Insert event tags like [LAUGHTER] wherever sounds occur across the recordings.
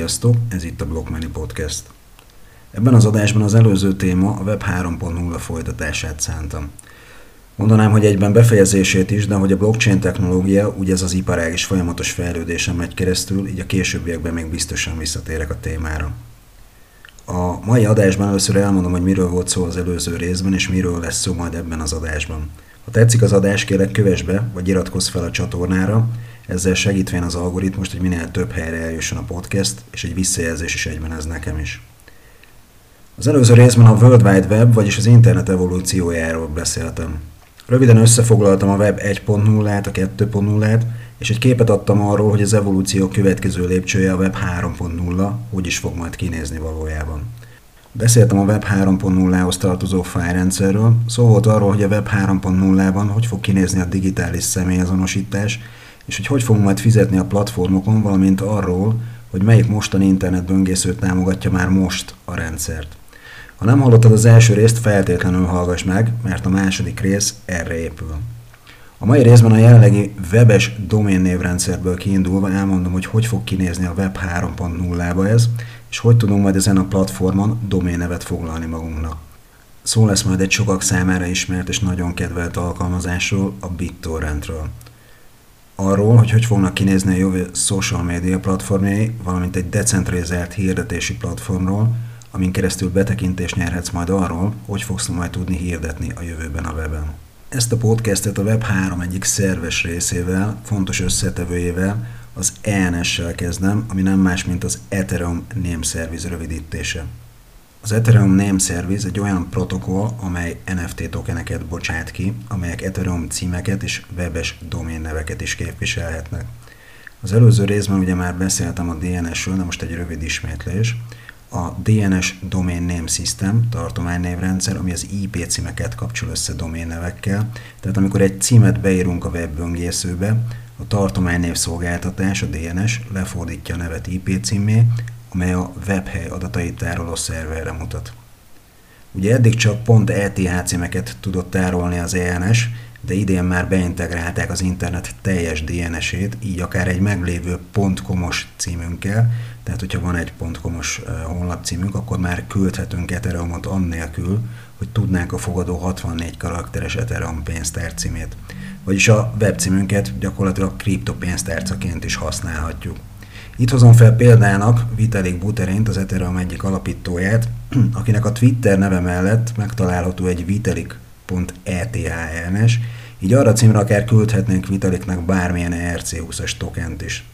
Sziasztok, ez itt a Blockmoney Podcast. Ebben az adásban az előző téma a Web 3.0 folytatását szántam. Mondanám, hogy egyben befejezését is, de hogy a blockchain technológia, úgy ez az iparág is folyamatos fejlődésen megy keresztül, így a későbbiekben még biztosan visszatérek a témára. A mai adásban először elmondom, hogy miről volt szó az előző részben, és miről lesz szó majd ebben az adásban. Ha tetszik az adás, kérlek kövess be, vagy iratkozz fel a csatornára, ezzel segítvén az algoritmust, hogy minél több helyre eljusson a podcast, és egy visszajelzés is egyben ez nekem is. Az előző részben a World Wide Web, vagyis az internet evolúciójáról beszéltem. Röviden összefoglaltam a Web 1.0-át, a 2.0-át, és egy képet adtam arról, hogy az evolúció következő lépcsője a Web 3.0, hogy is fog majd kinézni valójában. Beszéltem a Web 3.0-hoz tartozó fájrendszerről, szó volt arról, hogy a Web 3.0-ban hogy fog kinézni a digitális személyazonosítás, és hogy hogy fogunk majd fizetni a platformokon, valamint arról, hogy melyik mostani internetböngészőt támogatja már most a rendszert. Ha nem hallottad az első részt, feltétlenül hallgass meg, mert a második rész erre épül. A mai részben a jelenlegi webes doménnévrendszerből kiindulva elmondom, hogy hogy fog kinézni a Web 3.0-ba ez, és hogy tudunk majd ezen a platformon doménnevet foglalni magunknak. Szó lesz majd egy sokak számára ismert és nagyon kedvelt alkalmazásról, a BitTorrentről arról, hogy hogy fognak kinézni a jövő social media platformjai, valamint egy decentralizált hirdetési platformról, amin keresztül betekintést nyerhetsz majd arról, hogy fogsz majd tudni hirdetni a jövőben a weben. Ezt a podcastet a Web3 egyik szerves részével, fontos összetevőjével, az ENS-sel kezdem, ami nem más, mint az Ethereum Name Service rövidítése. Az Ethereum Name Service egy olyan protokoll, amely NFT tokeneket bocsát ki, amelyek Ethereum címeket és webes doménneveket is képviselhetnek. Az előző részben ugye már beszéltem a DNS-ről, de most egy rövid ismétlés. A DNS Domain Name System tartománynévrendszer, ami az IP címeket kapcsol össze doménnevekkel. Tehát amikor egy címet beírunk a webböngészőbe, a tartománynév szolgáltatás, a DNS lefordítja a nevet IP címé, amely a webhely adatait tároló szerverre mutat. Ugye eddig csak pont ETH címeket tudott tárolni az ENS, de idén már beintegrálták az internet teljes DNS-ét, így akár egy meglévő .com-os címünkkel, tehát hogyha van egy .com-os honlap címünk, akkor már küldhetünk Ethereumot annélkül, hogy tudnánk a fogadó 64 karakteres Ethereum pénztár címét. Vagyis a webcímünket gyakorlatilag kriptopénztárcaként is használhatjuk. Itt hozom fel példának Vitalik Buterint, az Ethereum egyik alapítóját, [CLEARS THROAT] akinek a Twitter neve mellett megtalálható egy vitalik.ethns, így arra címre akár küldhetnénk Vitaliknak bármilyen ERC20-as tokent is.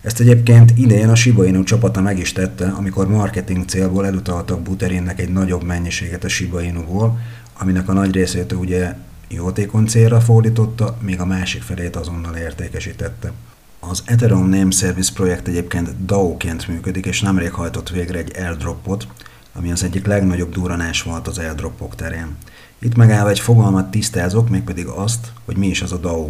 Ezt egyébként idén a Shiba Inu csapata meg is tette, amikor marketing célból elutaltak Buterinnek egy nagyobb mennyiséget a Shiba Inu-ból, aminek a nagy részét ugye jótékony célra fordította, míg a másik felét azonnal értékesítette. Az Ethereum Name Service projekt egyébként DAO-ként működik, és nemrég hajtott végre egy airdropot, ami az egyik legnagyobb duranás volt az airdropok terén. Itt megállva egy fogalmat tisztázok, mégpedig azt, hogy mi is az a DAO.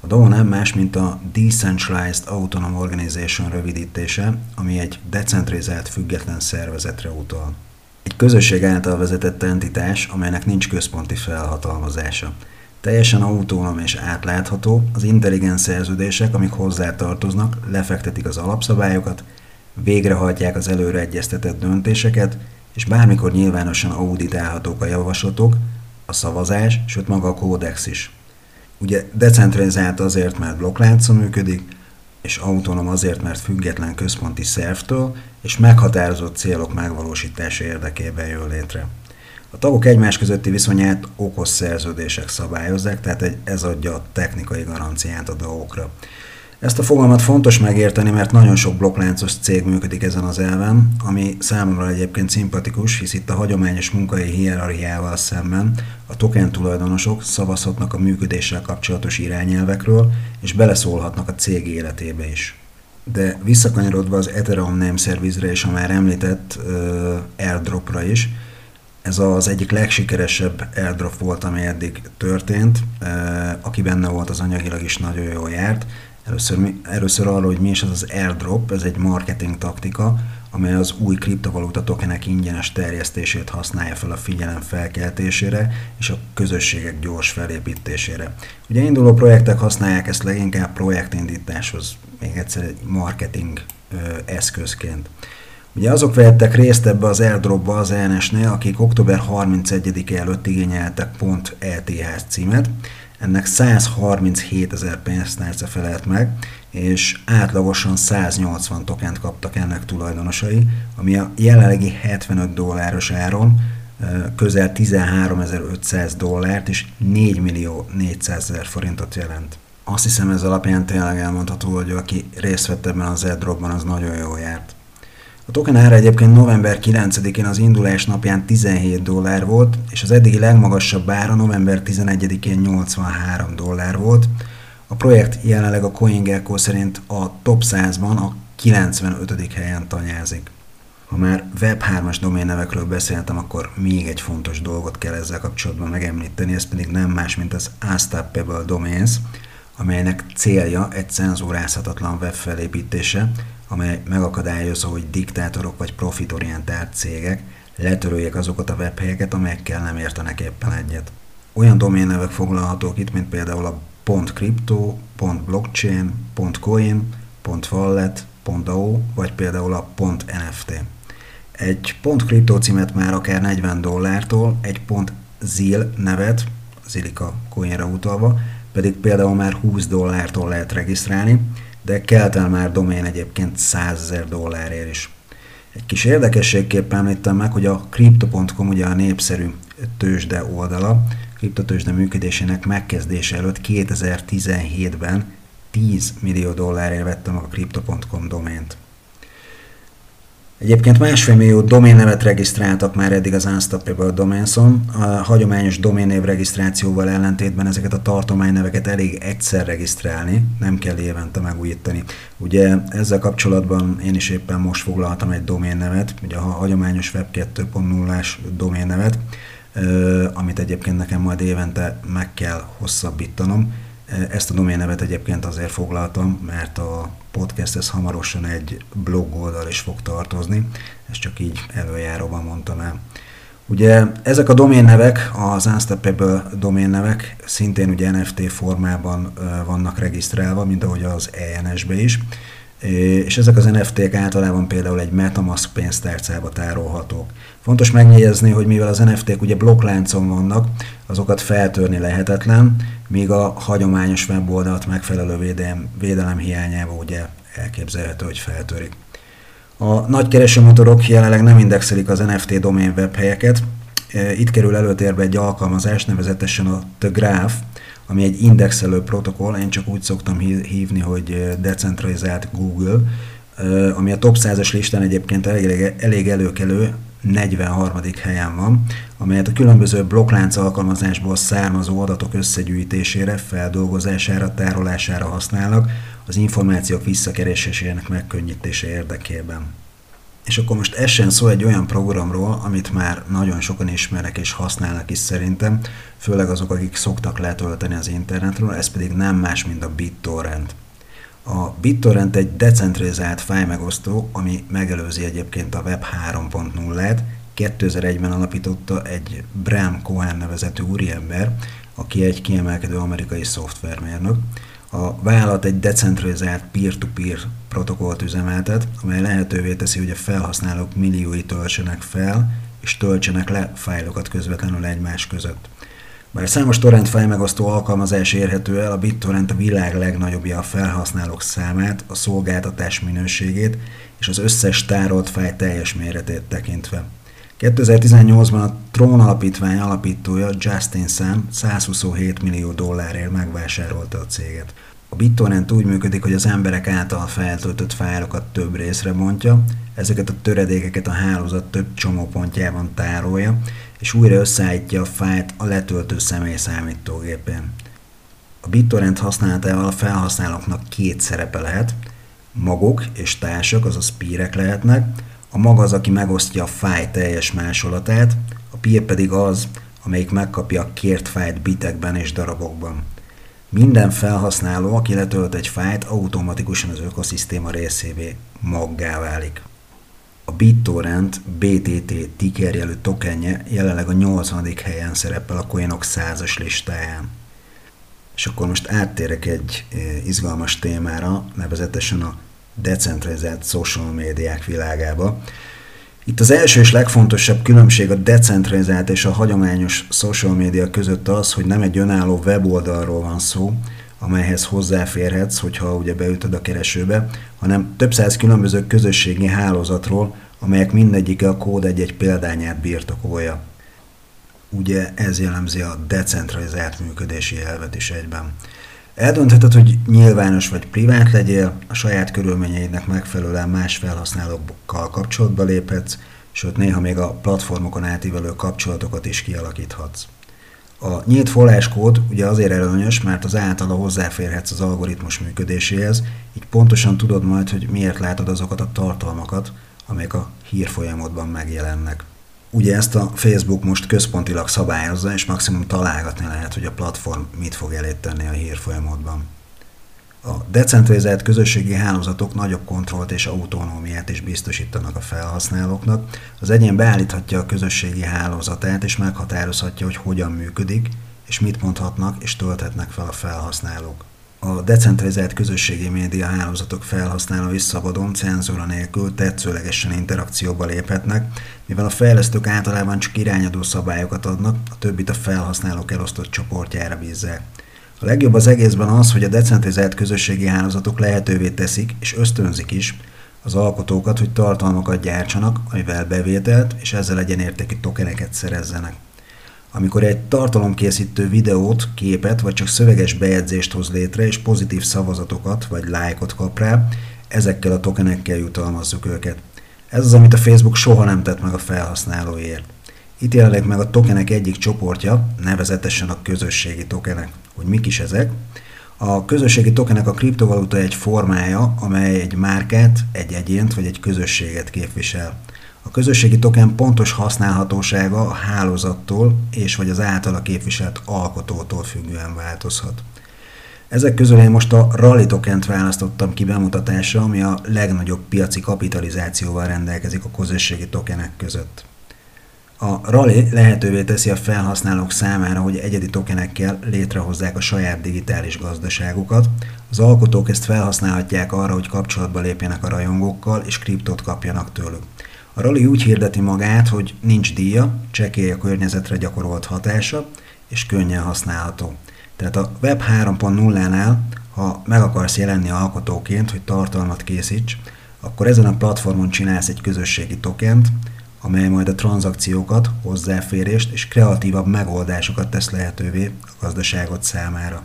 A DAO nem más, mint a Decentralized Autonomous Organization rövidítése, ami egy decentralizált független szervezetre utal. Egy közösség által vezetett entitás, amelynek nincs központi felhatalmazása. Teljesen autonóm és átlátható, az intelligens szerződések, amik hozzátartoznak, lefektetik az alapszabályokat, végrehajtják az előre egyeztetett döntéseket, és bármikor nyilvánosan auditálhatók a javaslatok, a szavazás, sőt maga a kódex is. Ugye decentralizált azért, mert blokkláncon működik, és autonóm azért, mert független központi szervtől és meghatározott célok megvalósítása érdekében jön létre. A tagok egymás közötti viszonyát okos szerződések szabályozzák, tehát ez adja a technikai garanciát a dolgokra. Ezt a fogalmat fontos megérteni, mert nagyon sok blokkláncos cég működik ezen az elven, ami számomra egyébként szimpatikus, hisz itt a hagyományos munkai hierarchiával szemben a token tulajdonosok szavazhatnak a működéssel kapcsolatos irányelvekről, és beleszólhatnak a cég életébe is. De visszakanyarodva az Ethereum Name Service-re és a már említett uh, airdropra is, ez az egyik legsikeresebb airdrop volt, ami eddig történt. Aki benne volt, az anyagilag is nagyon jól járt. Először, először arról, hogy mi is az az airdrop, ez egy marketing taktika, amely az új kriptovaluta tokenek ingyenes terjesztését használja fel a figyelem felkeltésére és a közösségek gyors felépítésére. Ugye induló projektek használják ezt leginkább projektindításhoz, még egyszer egy marketing ö, eszközként. Ugye azok vehettek részt ebbe az airdropba az ENS-nél, akik október 31 előtt igényeltek pont ETH címet, ennek 137 ezer pénztárca felelt meg, és átlagosan 180 tokent kaptak ennek tulajdonosai, ami a jelenlegi 75 dolláros áron közel 13.500 dollárt és 4 millió 400 ezer forintot jelent. Azt hiszem ez alapján tényleg elmondható, hogy aki részt vett ebben az airdropban, az nagyon jól járt. A token ára egyébként november 9-én az indulás napján 17 dollár volt, és az eddigi legmagasabb ára november 11-én 83 dollár volt. A projekt jelenleg a CoinGecko szerint a top 100-ban a 95. helyen tanyázik. Ha már Web3-as doménnevekről beszéltem, akkor még egy fontos dolgot kell ezzel kapcsolatban megemlíteni, ez pedig nem más, mint az Unstoppable Domains, amelynek célja egy cenzúrázhatatlan web felépítése, amely megakadályozza, hogy diktátorok vagy profitorientált cégek letöröljék azokat a webhelyeket, amelyekkel nem értenek éppen egyet. Olyan doménnevek foglalhatók itt, mint például a .crypto, .blockchain, .coin, .wallet, .dao, vagy például a .nft. Egy .crypto címet már akár 40 dollártól, egy .zil nevet, Zilika coinra utalva, pedig például már 20 dollártól lehet regisztrálni, de kelt el már domén egyébként 100 ezer dollárért is. Egy kis érdekességképpen említem meg, hogy a Crypto.com ugye a népszerű tőzsde oldala, kriptotőzsde működésének megkezdése előtt 2017-ben 10 millió dollárért vettem a Crypto.com domént. Egyébként másfél millió doménnevet regisztráltak már eddig az Unstoppable Domainson. A hagyományos doménnév regisztrációval ellentétben ezeket a tartományneveket elég egyszer regisztrálni, nem kell évente megújítani. Ugye ezzel kapcsolatban én is éppen most foglaltam egy doménnevet, ugye a hagyományos Web 2.0-ás doménnevet, amit egyébként nekem majd évente meg kell hosszabbítanom. Ezt a doménnevet egyébként azért foglaltam, mert a podcasthez hamarosan egy blog oldal is fog tartozni, ezt csak így előjáróban mondtam el. Ugye ezek a doménnevek, az Unstoppable doménnevek szintén ugye NFT formában vannak regisztrálva, mint ahogy az ENS-be is, és ezek az NFT-k általában például egy Metamask pénztárcába tárolhatók. Fontos megjegyezni, hogy mivel az NFT-k ugye blokkláncon vannak, azokat feltörni lehetetlen, míg a hagyományos weboldalt megfelelő védelem, védelem hiányába ugye elképzelhető, hogy feltörik. A nagy keresőmotorok jelenleg nem indexelik az NFT domén webhelyeket. Itt kerül előtérbe egy alkalmazás, nevezetesen a The Graph, ami egy indexelő protokoll, én csak úgy szoktam hívni, hogy decentralizált Google, ami a top 100-as listán egyébként elég, elég előkelő, 43. helyen van, amelyet a különböző blokklánc alkalmazásból származó adatok összegyűjtésére, feldolgozására, tárolására használnak, az információk visszakeresésének megkönnyítése érdekében. És akkor most essen szó egy olyan programról, amit már nagyon sokan ismernek és használnak is szerintem, főleg azok, akik szoktak letölteni az internetről, ez pedig nem más, mint a BitTorrent. A BitTorrent egy decentralizált fájmegosztó, ami megelőzi egyébként a Web 3.0-át. 2001-ben alapította egy Bram Cohen nevezetű úriember, aki egy kiemelkedő amerikai szoftvermérnök. A vállalat egy decentralizált peer-to-peer protokollt üzemeltet, amely lehetővé teszi, hogy a felhasználók milliói töltsenek fel és töltsenek le fájlokat közvetlenül egymás között. Bár számos torrent megosztó alkalmazás érhető el, a BitTorrent a világ legnagyobbja a felhasználók számát, a szolgáltatás minőségét és az összes tárolt fáj teljes méretét tekintve. 2018-ban a Tron alapítvány alapítója Justin Sun 127 millió dollárért megvásárolta a céget. A BitTorrent úgy működik, hogy az emberek által feltöltött fájlokat több részre bontja, ezeket a töredékeket a hálózat több csomópontjában tárolja, és újra összeállítja a fájlt a letöltő személy számítógépén. A BitTorrent használatával a felhasználóknak két szerepe lehet, magok és társak, azaz pírek lehetnek, a mag az, aki megosztja a fájl teljes másolatát, a peer pedig az, amelyik megkapja a kért fájlt bitekben és darabokban. Minden felhasználó, aki letölt egy fájlt, automatikusan az ökoszisztéma részévé maggá válik. A BitTorrent BTT tickerjelű tokenje jelenleg a 80. helyen szerepel a coinok százas listáján. És akkor most áttérek egy eh, izgalmas témára, nevezetesen a decentralizált social médiák világába. Itt az első és legfontosabb különbség a decentralizált és a hagyományos social média között az, hogy nem egy önálló weboldalról van szó, amelyhez hozzáférhetsz, hogyha ugye beütöd a keresőbe, hanem több száz különböző közösségi hálózatról, amelyek mindegyike a kód egy-egy példányát birtokolja. Ugye ez jellemzi a decentralizált működési elvet is egyben. Eldöntheted, hogy nyilvános vagy privát legyél, a saját körülményeidnek megfelelően más felhasználókkal kapcsolatba léphetsz, sőt néha még a platformokon átívelő kapcsolatokat is kialakíthatsz. A nyílt forráskód ugye azért előnyös, mert az általa hozzáférhetsz az algoritmus működéséhez, így pontosan tudod majd, hogy miért látod azokat a tartalmakat, amelyek a hírfolyamodban megjelennek. Ugye ezt a Facebook most központilag szabályozza, és maximum találgatni lehet, hogy a platform mit fog elét tenni a hírfolyamodban. A decentralizált közösségi hálózatok nagyobb kontrollt és autonómiát is biztosítanak a felhasználóknak. Az egyén beállíthatja a közösségi hálózatát, és meghatározhatja, hogy hogyan működik, és mit mondhatnak és tölthetnek fel a felhasználók. A decentralizált közösségi média hálózatok felhasználói szabadon, cenzúra nélkül tetszőlegesen interakcióba léphetnek, mivel a fejlesztők általában csak irányadó szabályokat adnak, a többit a felhasználók elosztott csoportjára bízzák. A legjobb az egészben az, hogy a decentralizált közösségi hálózatok lehetővé teszik és ösztönzik is az alkotókat, hogy tartalmakat gyártsanak, amivel bevételt és ezzel egyenértékű tokeneket szerezzenek. Amikor egy tartalomkészítő videót, képet vagy csak szöveges bejegyzést hoz létre és pozitív szavazatokat vagy lájkot kap rá, ezekkel a tokenekkel jutalmazzuk őket. Ez az, amit a Facebook soha nem tett meg a felhasználóért. Itt jelenik meg a tokenek egyik csoportja, nevezetesen a közösségi tokenek. Hogy mik is ezek? A közösségi tokenek a kriptovaluta egy formája, amely egy márkát, egy egyént vagy egy közösséget képvisel. A közösségi token pontos használhatósága a hálózattól és vagy az általa képviselt alkotótól függően változhat. Ezek közül én most a Rally tokent választottam ki bemutatásra, ami a legnagyobb piaci kapitalizációval rendelkezik a közösségi tokenek között. A Rally lehetővé teszi a felhasználók számára, hogy egyedi tokenekkel létrehozzák a saját digitális gazdaságukat. Az alkotók ezt felhasználhatják arra, hogy kapcsolatba lépjenek a rajongókkal és kriptot kapjanak tőlük. A Rally úgy hirdeti magát, hogy nincs díja, csekély a környezetre gyakorolt hatása, és könnyen használható. Tehát a Web 3.0-nál, ha meg akarsz jelenni alkotóként, hogy tartalmat készíts, akkor ezen a platformon csinálsz egy közösségi tokent, amely majd a tranzakciókat, hozzáférést és kreatívabb megoldásokat tesz lehetővé a gazdaságot számára.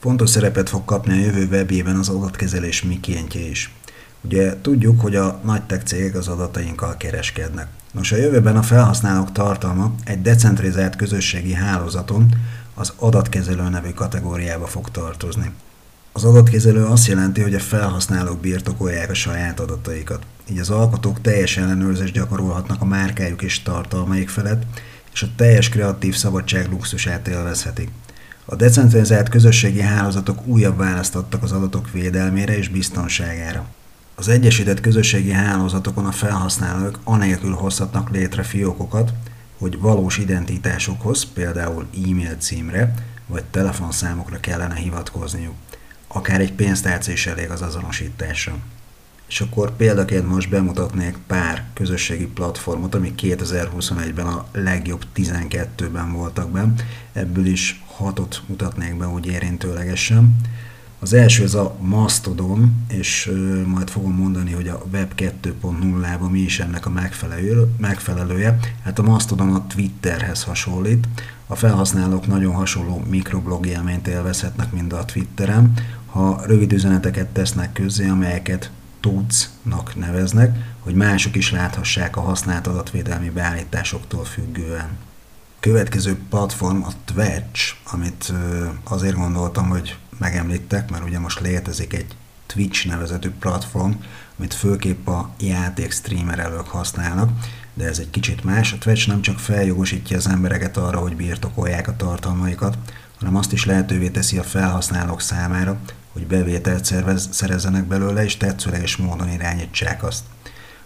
Fontos szerepet fog kapni a jövő webjében az adatkezelés mikéntje is. Ugye tudjuk, hogy a nagy tech cégek az adatainkkal kereskednek. Nos, a jövőben a felhasználók tartalma egy decentralizált közösségi hálózaton az adatkezelő nevű kategóriába fog tartozni. Az adatkezelő azt jelenti, hogy a felhasználók birtokolják a saját adataikat. Így az alkotók teljes ellenőrzést gyakorolhatnak a márkájuk és tartalmaik felett, és a teljes kreatív szabadság luxusát élvezhetik. A decentralizált közösségi hálózatok újabb választ adtak az adatok védelmére és biztonságára. Az egyesített közösségi hálózatokon a felhasználók anélkül hozhatnak létre fiókokat, hogy valós identitásokhoz, például e-mail címre vagy telefonszámokra kellene hivatkozniuk. Akár egy pénztárca is elég az azonosításra. És akkor példaként most bemutatnék pár közösségi platformot, ami 2021-ben a legjobb 12-ben voltak be. Ebből is hatot mutatnék be úgy érintőlegesen. Az első ez a Mastodon, és majd fogom mondani, hogy a Web 2.0-ban mi is ennek a megfelelő, megfelelője. Hát a Mastodon a Twitterhez hasonlít. A felhasználók nagyon hasonló mikroblog élményt élvezhetnek, mint a Twitteren, ha rövid üzeneteket tesznek közzé, amelyeket tudsz-nak neveznek, hogy mások is láthassák a használt adatvédelmi beállításoktól függően. Következő platform a Twitch, amit azért gondoltam, hogy megemlítek, mert ugye most létezik egy Twitch nevezetű platform, amit főképp a játék streamerelők használnak, de ez egy kicsit más. A Twitch nem csak feljogosítja az embereket arra, hogy birtokolják a tartalmaikat, hanem azt is lehetővé teszi a felhasználók számára, hogy bevételt szervez, szerezzenek belőle, és tetszőleges módon irányítsák azt.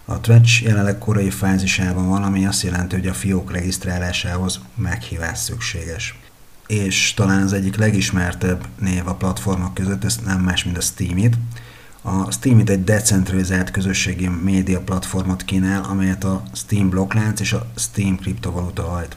A Twitch jelenleg korai fázisában van, ami azt jelenti, hogy a fiók regisztrálásához meghívás szükséges. És talán az egyik legismertebb név a platformok között, ez nem más, mint a Steamit. A Steamit egy decentralizált közösségi média platformot kínál, amelyet a Steam blokklánc és a Steam kriptovaluta hajt.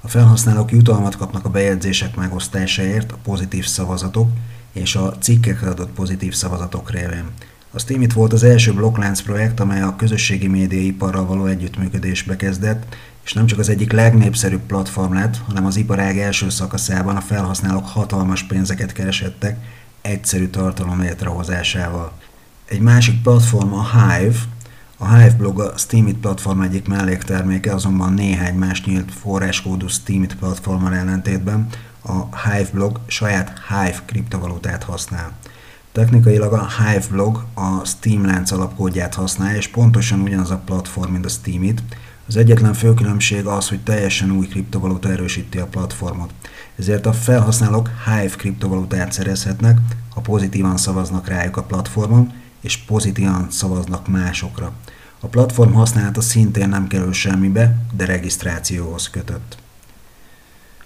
A felhasználók jutalmat kapnak a bejegyzések megosztásáért, a pozitív szavazatok és a cikkekre adott pozitív szavazatok révén. A Steamit volt az első blokklánc projekt, amely a közösségi médiaiparral való együttműködésbe kezdett, és nem csak az egyik legnépszerűbb platform lett, hanem az iparág első szakaszában a felhasználók hatalmas pénzeket keresettek egyszerű tartalom létrehozásával. Egy másik platform a Hive, a Hive blog a Steamit platform egyik mellékterméke, azonban néhány más nyílt forráskódú Steamit platformmal ellentétben a Hive blog saját Hive kriptovalutát használ. Technikailag a Hive blog a Steam lánc alapkódját használja, és pontosan ugyanaz a platform, mint a Steamit. Az egyetlen fő különbség az, hogy teljesen új kriptovaluta erősíti a platformot. Ezért a felhasználók Hive kriptovalutát szerezhetnek, ha pozitívan szavaznak rájuk a platformon, és pozitívan szavaznak másokra. A platform használata szintén nem kerül semmibe, de regisztrációhoz kötött.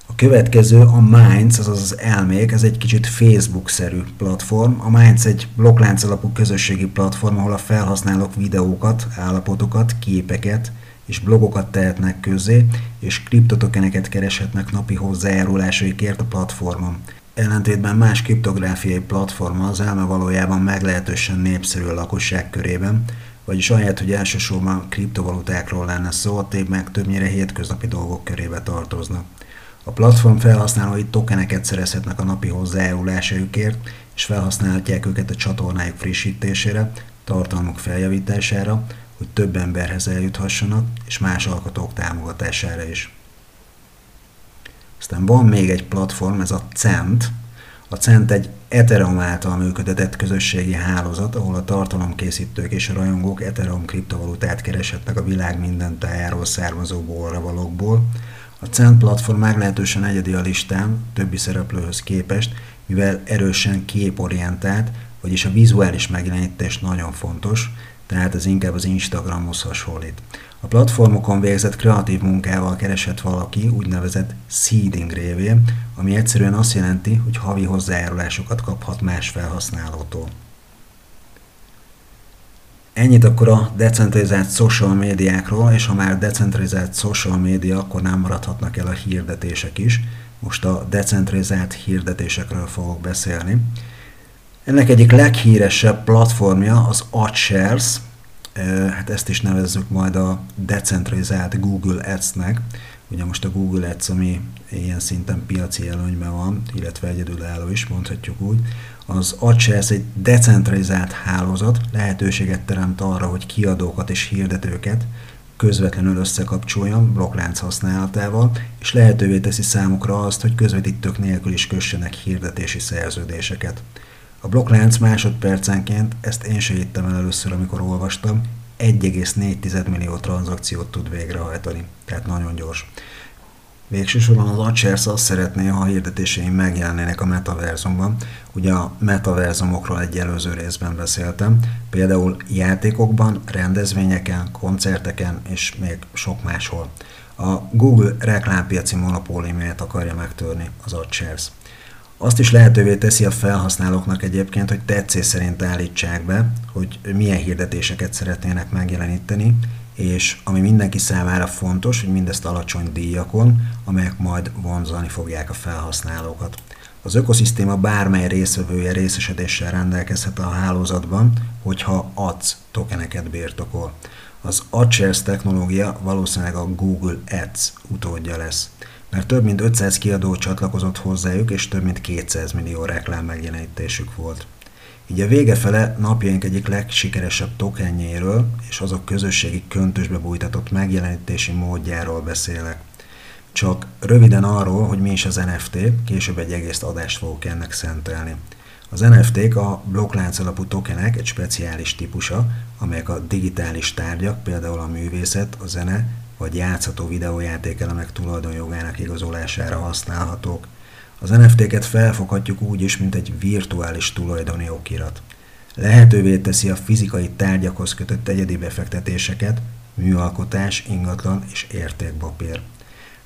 A következő a Minds, azaz az elmék, ez egy kicsit Facebook-szerű platform. A Minds egy blokklánc alapú közösségi platform, ahol a felhasználók videókat, állapotokat, képeket és blogokat tehetnek közé, és kriptotokeneket kereshetnek napi hozzájárulásaikért a platformon. Ellentétben más kriptográfiai platforma az elme valójában meglehetősen népszerű a lakosság körében, vagyis ahelyett, hogy elsősorban kriptovalutákról lenne szó, a meg többnyire hétköznapi dolgok körébe tartoznak. A platform felhasználói tokeneket szerezhetnek a napi hozzájárulásaikért, és felhasználhatják őket a csatornájuk frissítésére, tartalmuk feljavítására, hogy több emberhez eljuthassanak, és más alkotók támogatására is. Aztán van még egy platform, ez a Cent. A Cent egy Ethereum által működtetett közösségi hálózat, ahol a tartalomkészítők és a rajongók Ethereum kriptovalutát kereshetnek a világ minden tájáról származó borravalókból. A Cent platform meglehetősen egyedi a listán, többi szereplőhöz képest, mivel erősen képorientált, vagyis a vizuális megjelenítés nagyon fontos, tehát ez inkább az Instagramhoz hasonlít. A platformokon végzett kreatív munkával keresett valaki úgynevezett seeding révén, ami egyszerűen azt jelenti, hogy havi hozzájárulásokat kaphat más felhasználótól. Ennyit akkor a decentralizált social médiákról, és ha már decentralizált social média, akkor nem maradhatnak el a hirdetések is. Most a decentralizált hirdetésekről fogok beszélni. Ennek egyik leghíresebb platformja az AdShares, hát ezt is nevezzük majd a decentralizált Google Ads-nek. Ugye most a Google Ads, ami ilyen szinten piaci előnyben van, illetve egyedülálló is, mondhatjuk úgy, az AdShares egy decentralizált hálózat, lehetőséget teremt arra, hogy kiadókat és hirdetőket közvetlenül összekapcsoljon blokklánc használatával, és lehetővé teszi számukra azt, hogy közvetítők nélkül is kössenek hirdetési szerződéseket. A blokklánc másodpercenként, ezt én se hittem el először, amikor olvastam, 1,4 millió tranzakciót tud végrehajtani, tehát nagyon gyors. Végső soron az AdShares azt szeretné, ha a hirdetéseim megjelennének a metaverzumban. Ugye a metaverzumokról egy előző részben beszéltem, például játékokban, rendezvényeken, koncerteken és még sok máshol. A Google reklámpiaci monopóliumát akarja megtörni az AdShares. Azt is lehetővé teszi a felhasználóknak egyébként, hogy tetszés szerint állítsák be, hogy milyen hirdetéseket szeretnének megjeleníteni, és ami mindenki számára fontos, hogy mindezt alacsony díjakon, amelyek majd vonzani fogják a felhasználókat. Az ökoszisztéma bármely részvevője részesedéssel rendelkezhet a hálózatban, hogyha ads tokeneket birtokol. Az AdShares technológia valószínűleg a Google Ads utódja lesz mert több mint 500 kiadó csatlakozott hozzájuk, és több mint 200 millió reklám megjelenítésük volt. Így a vége fele napjaink egyik legsikeresebb tokenjéről és azok közösségi köntösbe bújtatott megjelenítési módjáról beszélek. Csak röviden arról, hogy mi is az NFT, később egy egész adást fogok ennek szentelni. Az NFT-k a blokklánc alapú tokenek egy speciális típusa, amelyek a digitális tárgyak, például a művészet, a zene vagy játszható videójátékelemek tulajdonjogának igazolására használhatók. Az NFT-ket felfoghatjuk úgy is, mint egy virtuális tulajdoni okirat. lehetővé teszi a fizikai tárgyakhoz kötött egyedi befektetéseket, műalkotás, ingatlan és értékpapír.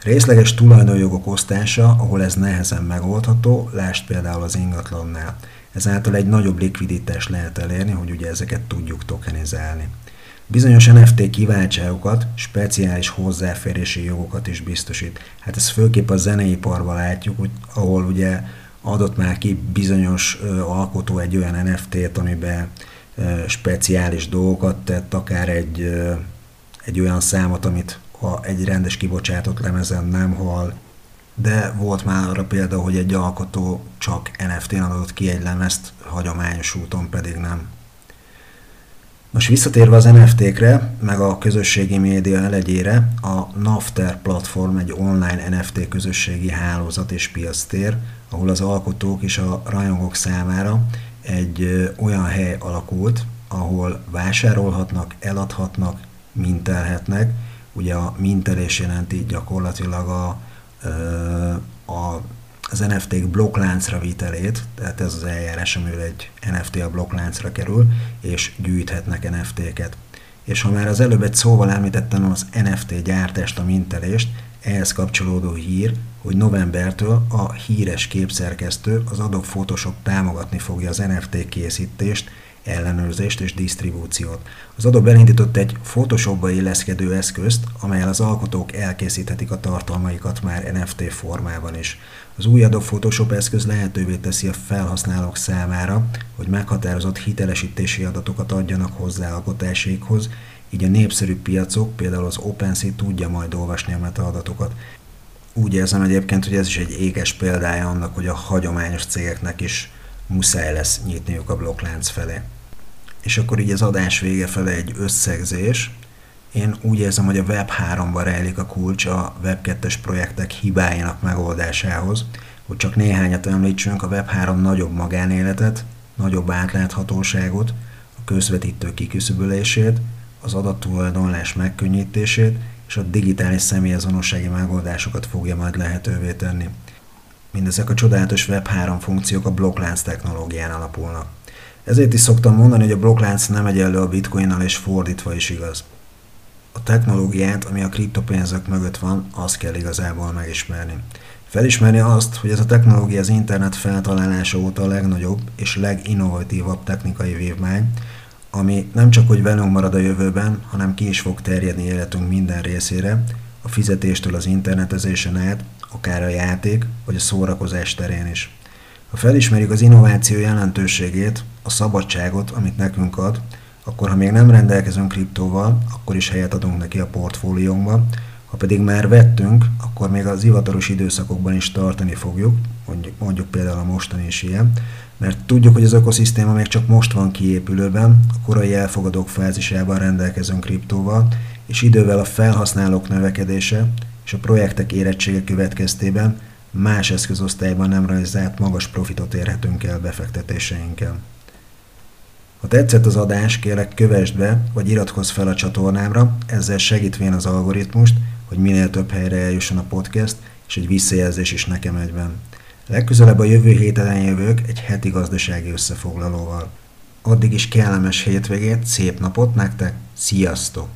Részleges tulajdonjogok osztása, ahol ez nehezen megoldható, lásd például az ingatlannál. Ezáltal egy nagyobb likviditást lehet elérni, hogy ugye ezeket tudjuk tokenizálni. Bizonyos NFT kiváltságokat, speciális hozzáférési jogokat is biztosít. Hát ez főképp a zeneiparban látjuk, hogy, ahol ugye adott már ki bizonyos ö, alkotó egy olyan NFT-t, amiben ö, speciális dolgokat tett, akár egy, ö, egy olyan számot, amit ha egy rendes kibocsátott lemezen nem hal, de volt már arra példa, hogy egy alkotó csak NFT-n adott ki egy lemezt, hagyományos úton pedig nem. Most visszatérve az NFT-kre, meg a közösségi média elegyére, a Nafter platform egy online NFT közösségi hálózat és piactér, ahol az alkotók és a rajongók számára egy olyan hely alakult, ahol vásárolhatnak, eladhatnak, mintelhetnek. Ugye a mintelés jelenti gyakorlatilag a, a az NFT-k blokkláncra vitelét, tehát ez az eljárás, amivel egy NFT a blokkláncra kerül, és gyűjthetnek NFT-ket. És ha már az előbb egy szóval említettem az NFT gyártást, a mintelést, ehhez kapcsolódó hír, hogy novembertől a híres képszerkesztő az Adobe Photoshop támogatni fogja az NFT készítést, ellenőrzést és disztribúciót. Az Adobe elindított egy Photoshopba illeszkedő eszközt, amelyel az alkotók elkészíthetik a tartalmaikat már NFT formában is. Az új Adobe Photoshop eszköz lehetővé teszi a felhasználók számára, hogy meghatározott hitelesítési adatokat adjanak hozzá alkotásékhoz, így a népszerű piacok, például az OpenSea tudja majd olvasni a metaadatokat. Úgy érzem egyébként, hogy ez is egy éges példája annak, hogy a hagyományos cégeknek is muszáj lesz nyitniuk a blokklánc felé. És akkor így az adás vége fele egy összegzés. Én úgy érzem, hogy a Web3-ban rejlik a kulcs a Web2-es projektek hibáinak megoldásához, hogy csak néhányat említsünk, a Web3 nagyobb magánéletet, nagyobb átláthatóságot, a közvetítő kiküszöbölését, az adattulajdonlás megkönnyítését és a digitális személyazonossági megoldásokat fogja majd lehetővé tenni. Mindezek a csodálatos Web3 funkciók a blokklánc technológián alapulnak. Ezért is szoktam mondani, hogy a blokklánc nem egyenlő a bitcoinnal és fordítva is igaz. A technológiát, ami a kriptopénzek mögött van, azt kell igazából megismerni. Felismerni azt, hogy ez a technológia az internet feltalálása óta a legnagyobb és leginnovatívabb technikai vívmány, ami nem csak hogy velünk marad a jövőben, hanem ki is fog terjedni életünk minden részére, a fizetéstől az internetezésen át, akár a játék vagy a szórakozás terén is. Ha felismerjük az innováció jelentőségét, a szabadságot, amit nekünk ad, akkor ha még nem rendelkezünk kriptóval, akkor is helyet adunk neki a portfóliónkba, ha pedig már vettünk, akkor még az hivatalos időszakokban is tartani fogjuk, mondjuk, mondjuk például a mostani is ilyen, mert tudjuk, hogy az ökoszisztéma még csak most van kiépülőben, a korai elfogadók fázisában rendelkezünk kriptóval, és idővel a felhasználók növekedése és a projektek érettsége következtében más eszközosztályban nem rajzált magas profitot érhetünk el befektetéseinkkel. Ha tetszett az adás, kérlek kövesd be, vagy iratkozz fel a csatornámra, ezzel segítvén az algoritmust, hogy minél több helyre eljusson a podcast, és egy visszajelzés is nekem egyben. Legközelebb a jövő héten jövők egy heti gazdasági összefoglalóval. Addig is kellemes hétvégét, szép napot nektek, sziasztok!